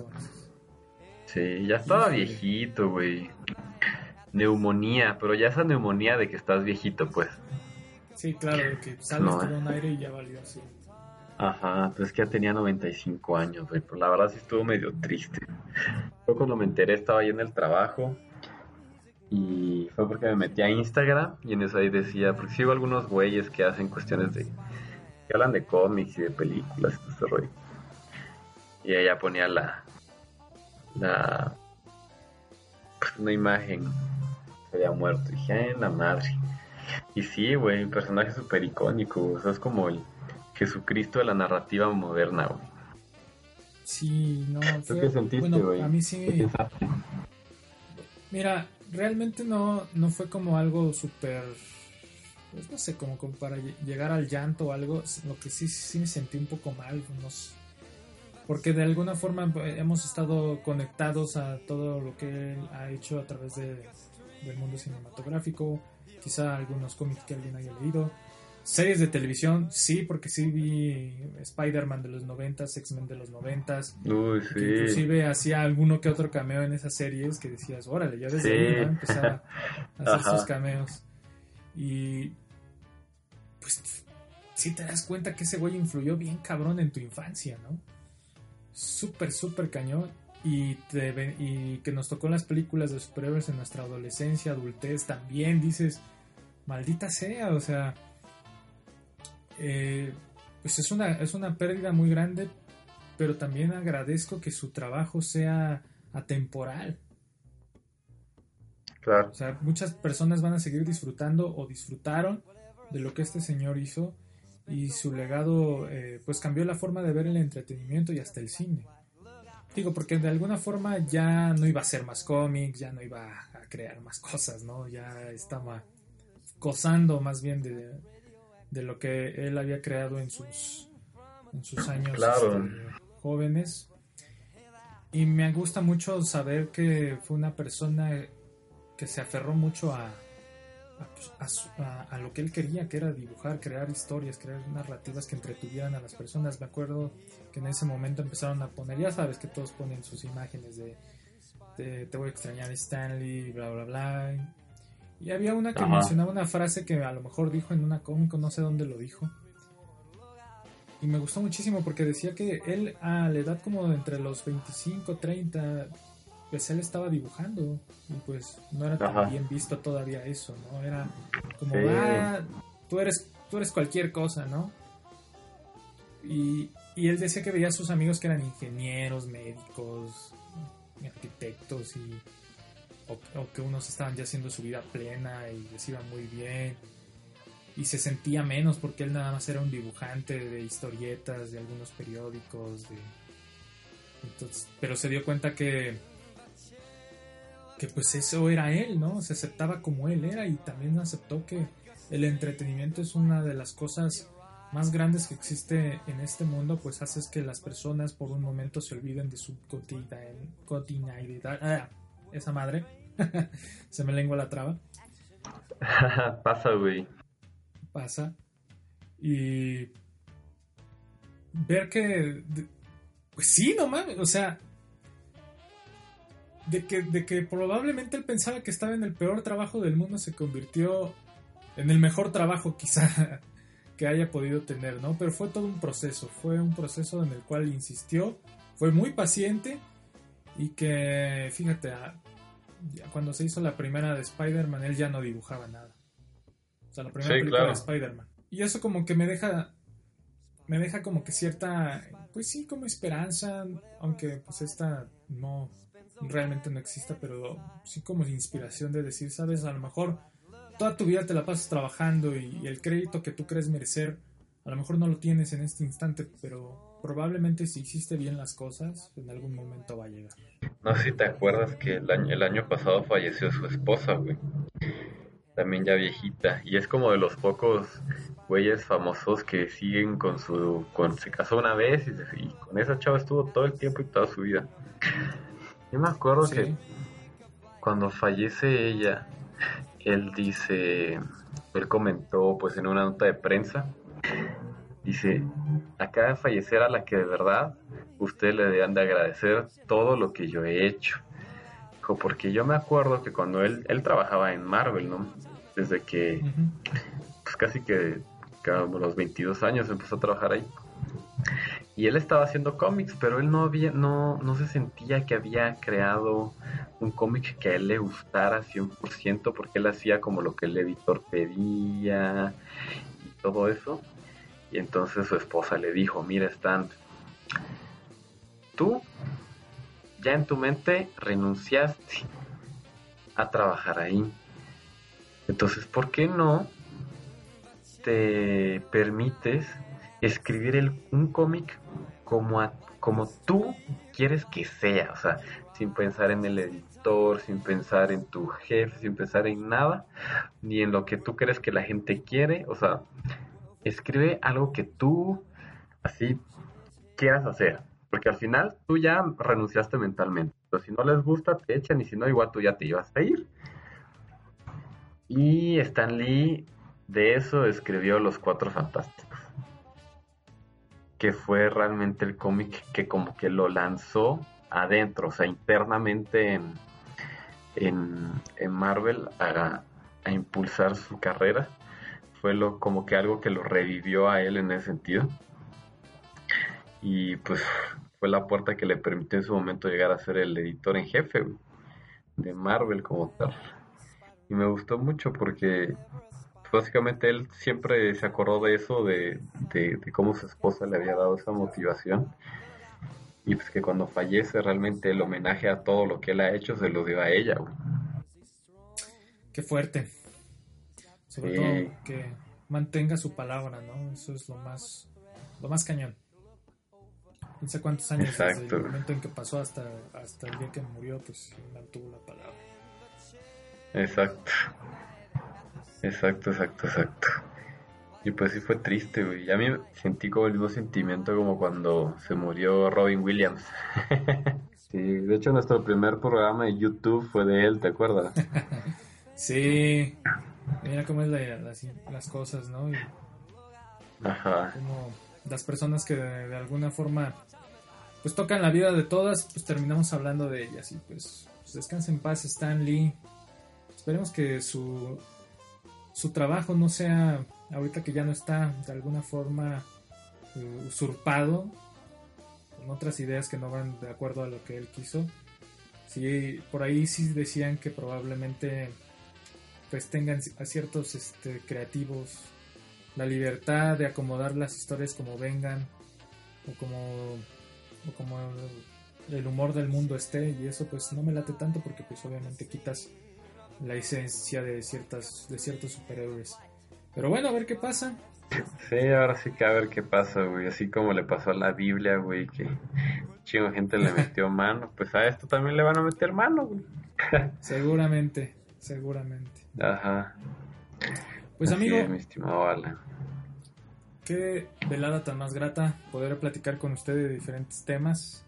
Sí, ya estaba viejito, güey. Neumonía, pero ya esa neumonía de que estás viejito, pues. Sí, claro, de que sales no, un aire y ya valió así. Ajá, pues es que ya tenía 95 años, güey. Pero la verdad sí estuvo medio triste. Fue cuando me enteré, estaba ahí en el trabajo. Y fue porque me metí a Instagram y en eso ahí decía, porque sigo algunos güeyes que hacen cuestiones de. que hablan de cómics y de películas y ese rollo. Y ella ponía la, la pues, una imagen se había muerto. Y dije, en la madre. Y sí, güey, un personaje súper icónico. O sea, es como el Jesucristo de la narrativa moderna, güey. Sí, no. Fue, qué sentiste, bueno, A mí sí. Mira, realmente no, no fue como algo súper. Pues no sé, como, como, para llegar al llanto o algo. Lo que sí, sí me sentí un poco mal. No sé porque de alguna forma eh, hemos estado conectados a todo lo que él ha hecho a través de, del mundo cinematográfico, quizá algunos cómics que alguien haya leído, series de televisión, sí, porque sí vi Spider-Man de los 90, X-Men de los 90, Uy, sí. inclusive hacía alguno que otro cameo en esas series que decías, órale, ya desde ahí ¿no? empezaba a hacer sus cameos. Y pues sí te das cuenta que ese güey influyó bien cabrón en tu infancia, ¿no? súper, súper cañón. Y, te, y que nos tocó en las películas de superhéroes en nuestra adolescencia, adultez, también dices, maldita sea, o sea, eh, pues es una, es una pérdida muy grande, pero también agradezco que su trabajo sea atemporal. Claro. O sea, muchas personas van a seguir disfrutando o disfrutaron de lo que este señor hizo y su legado eh, pues cambió la forma de ver el entretenimiento y hasta el cine. Digo, porque de alguna forma ya no iba a ser más cómics, ya no iba a crear más cosas, ¿no? Ya estaba gozando más bien de, de lo que él había creado en sus, en sus años este, jóvenes. Y me gusta mucho saber que fue una persona que se aferró mucho a, pues, a, lo que él quería, que era dibujar, crear historias, crear narrativas que entretuvieran a las personas. Me acuerdo que en ese momento empezaron a poner, ya sabes que todos ponen sus imágenes de, te voy a extrañar Stanley, bla, bla, bla. Y había una que mencionaba una frase que a lo mejor dijo en una cómico, no sé dónde lo dijo. Y me gustó muchísimo porque decía que él a la edad como entre los 25, 30, pues él estaba dibujando y pues no era tan bien visto todavía eso, ¿no? Era como, ah, tú eres, tú eres cualquier cosa, ¿no? Y, y él decía que veía a sus amigos que eran ingenieros, médicos, arquitectos y o, que unos estaban ya haciendo su vida plena y les iba muy bien y se sentía menos porque él nada más era un dibujante de historietas de algunos periódicos de pero se dio cuenta que que pues eso era él, ¿no? Se aceptaba como él era y también aceptó que el entretenimiento es una de las cosas más grandes que existe en este mundo, pues haces que las personas por un momento se olviden de su cotidianidad. Esa madre. se me lengua la traba. Pasa, güey. Pasa. Y ver que... Pues sí, no mames, o sea, de que, de que probablemente él pensaba que estaba en el peor trabajo del mundo, se convirtió en el mejor trabajo quizá que haya podido tener, ¿no? Pero fue todo un proceso, fue un proceso en el cual insistió, fue muy paciente y que, fíjate, cuando se hizo la primera de Spider-Man, él ya no dibujaba nada. O sea, la primera película de Spider-Man. Y eso como que me deja me deja como que cierta, pues sí, como esperanza, aunque pues esta no realmente no exista, pero sí como inspiración de decir, sabes, a lo mejor toda tu vida te la pasas trabajando y, el crédito que tú crees merecer, a lo mejor no lo tienes en este instante, pero probablemente si hiciste bien las cosas, en algún momento va a llegar. No sé si te acuerdas que el año, el año pasado falleció su esposa, güey. También ya viejita. Y es como de los pocos güeyes famosos que siguen con su... Con, se casó una vez y, con esa chava estuvo todo el tiempo y toda su vida. Yo me acuerdo que cuando fallece ella, él dice, él comentó pues en una nota de prensa, dice, acaba de fallecer a la que de verdad ustedes le deben de agradecer todo lo que yo he hecho. Dijo, porque yo me acuerdo que cuando él, él trabajaba en Marvel, ¿no? Desde que, pues casi que, a los 22 años empezó a trabajar ahí y él estaba haciendo cómics, pero él no había, no, no se sentía que había creado un cómic que a él le gustara 100% porque él hacía como lo que el editor pedía y todo eso. Y entonces su esposa le dijo, mira Stan, tú ya en tu mente renunciaste a trabajar ahí. Entonces, ¿por qué no te permites escribir un cómic como, como tú quieres que sea, o sea, sin pensar en el editor, sin pensar en tu jefe, sin pensar en nada, ni en lo que tú crees que la gente quiere, o sea, escribe algo que tú así quieras hacer, porque al final tú ya renunciaste mentalmente, pero si no les gusta te echan y si no igual tú ya te ibas a ir. Y Stan Lee de eso escribió Los Cuatro Fantásticos que fue realmente el cómic que como que lo lanzó adentro, o sea, internamente en, en, Marvel a, impulsar su carrera. Fue lo, como que algo que lo revivió a él en ese sentido. Y pues fue la puerta que le permitió en su momento llegar a ser el editor en jefe de Marvel como tal. Y me gustó mucho porque básicamente él siempre se acordó de eso, de, cómo su esposa le había dado esa motivación. Y pues que cuando fallece realmente el homenaje a todo lo que él ha hecho se lo dio a ella. Qué fuerte. Sobre todo que mantenga su palabra, ¿no? Eso es lo más, lo más cañón. No sé cuántos años desde el momento en que pasó hasta, hasta el día que murió, pues mantuvo la palabra. Exacto. Exacto, exacto, exacto. Y pues sí fue triste, güey. A mí sentí como el mismo sentimiento como cuando se murió Robin Williams. sí, de hecho nuestro primer programa de YouTube fue de él, ¿te acuerdas? sí. Mira cómo es las, cosas, ¿no? Ajá. Como las personas que de, alguna forma pues tocan la vida de todas, pues terminamos hablando de ellas y pues, pues descansa en paz Stan Lee. Esperemos que su su trabajo no sea, ahorita que ya no está de alguna forma eh, usurpado con otras ideas que no van de acuerdo a lo que él quiso. Sí, por ahí sí decían que probablemente pues tengan a ciertos este, creativos la libertad de acomodar las historias como vengan o como, o como el humor del mundo esté y eso pues no me late tanto porque pues obviamente quitas la esencia de ciertas de ciertos superhéroes. Pero bueno, a ver qué pasa. Sí, ahora sí que a ver qué pasa, güey. Así como le pasó a la Biblia, güey, que chingo gente le metió mano. Pues a esto también le van a meter mano, güey. seguramente, seguramente. Ajá. Pues amigo. mi estimado Alan. Qué velada tan más grata poder platicar con usted de diferentes temas.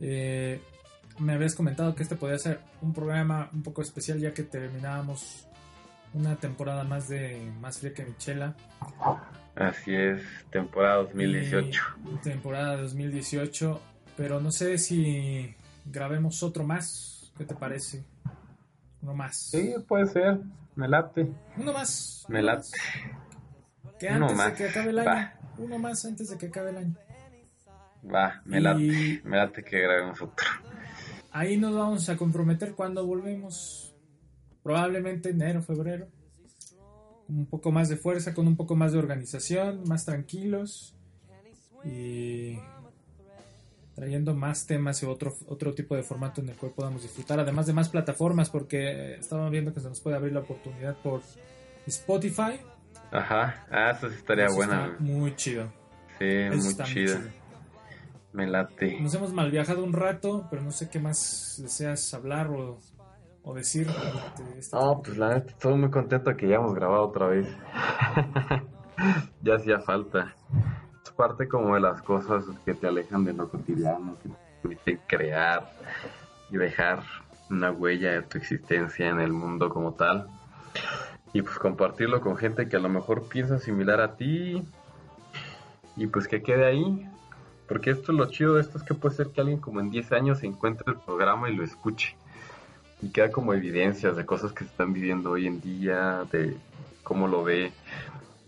Eh, me habías comentado que este podía ser un programa un poco especial ya que terminábamos una temporada más de Más Fría que Michela. Así es, temporada 2018. temporada 2018, pero no sé si grabemos otro más, ¿qué te parece? Uno más. Sí, puede ser, me late. Uno más. Me late. Que antes de que acabe el año. Uno más antes de que acabe el año. Va, me late, me late que grabemos otro. ahí nos vamos a comprometer cuando volvemos. Probablemente enero, febrero. Con un poco más de fuerza, con un poco más de organización, más tranquilos. Y trayendo más temas y otro, otro tipo de formato en el cual podamos disfrutar, además de más plataformas, porque estamos viendo que se nos puede abrir la oportunidad por Spotify. Ajá, ah, eso sí estaría Eso buena. está muy chido. Sí, Eso muy está muy chido. Me late. Nos hemos mal viajado un rato, pero no sé qué más deseas hablar o, o decir. de este No, pues la neta, estoy muy contento que ya hemos grabado otra vez. ya hacía falta. Es parte como de las cosas que te alejan de lo cotidiano, que te permiten crear y dejar una huella de tu existencia en el mundo como tal. Y pues compartirlo con gente que a lo mejor piensa similar a ti. Y pues que quede ahí. Porque esto lo chido de esto es que puede ser que alguien como en 10 años se encuentre el programa y lo escuche y queda como evidencias de cosas que se están viviendo hoy en día, de cómo lo ve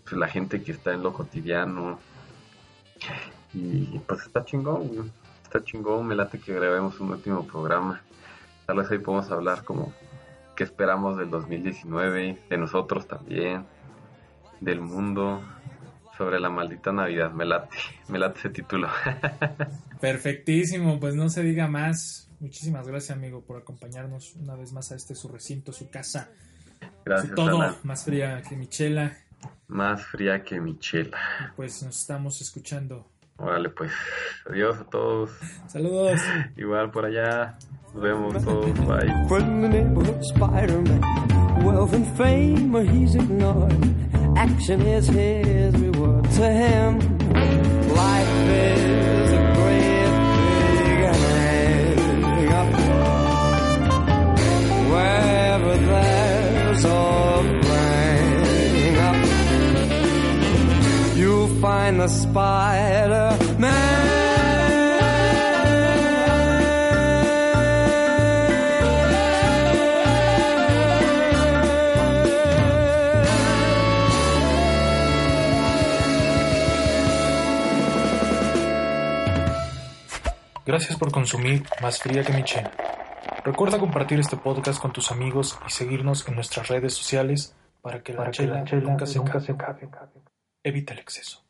pues, la gente que está en lo cotidiano. Y pues está chingón, güey. está chingón, me late que grabemos un último programa. Tal vez ahí podemos hablar como qué esperamos del 2019, de nosotros también, del mundo, sobre la maldita Navidad, me late, me late ese título. Perfectísimo, pues no se diga más. Muchísimas gracias, amigo, por acompañarnos una vez más a este su recinto, su casa, Gracias, su todo, más fría que Michela. Más fría que mi chela. Y pues nos estamos escuchando. Órale, pues. Adiós a todos. Saludos. Igual por allá. Nos vemos todos. Bye. From the neighborhood Spider-Man, wealth and fame, he's ignored. Action is his reward to him. Life is find the Spider-Man. Gracias por consumir Más Fría que Michelle. Recuerda compartir este podcast con tus amigos y seguirnos en nuestras redes sociales para que la, chela, nunca, se, acabe. Evita el exceso.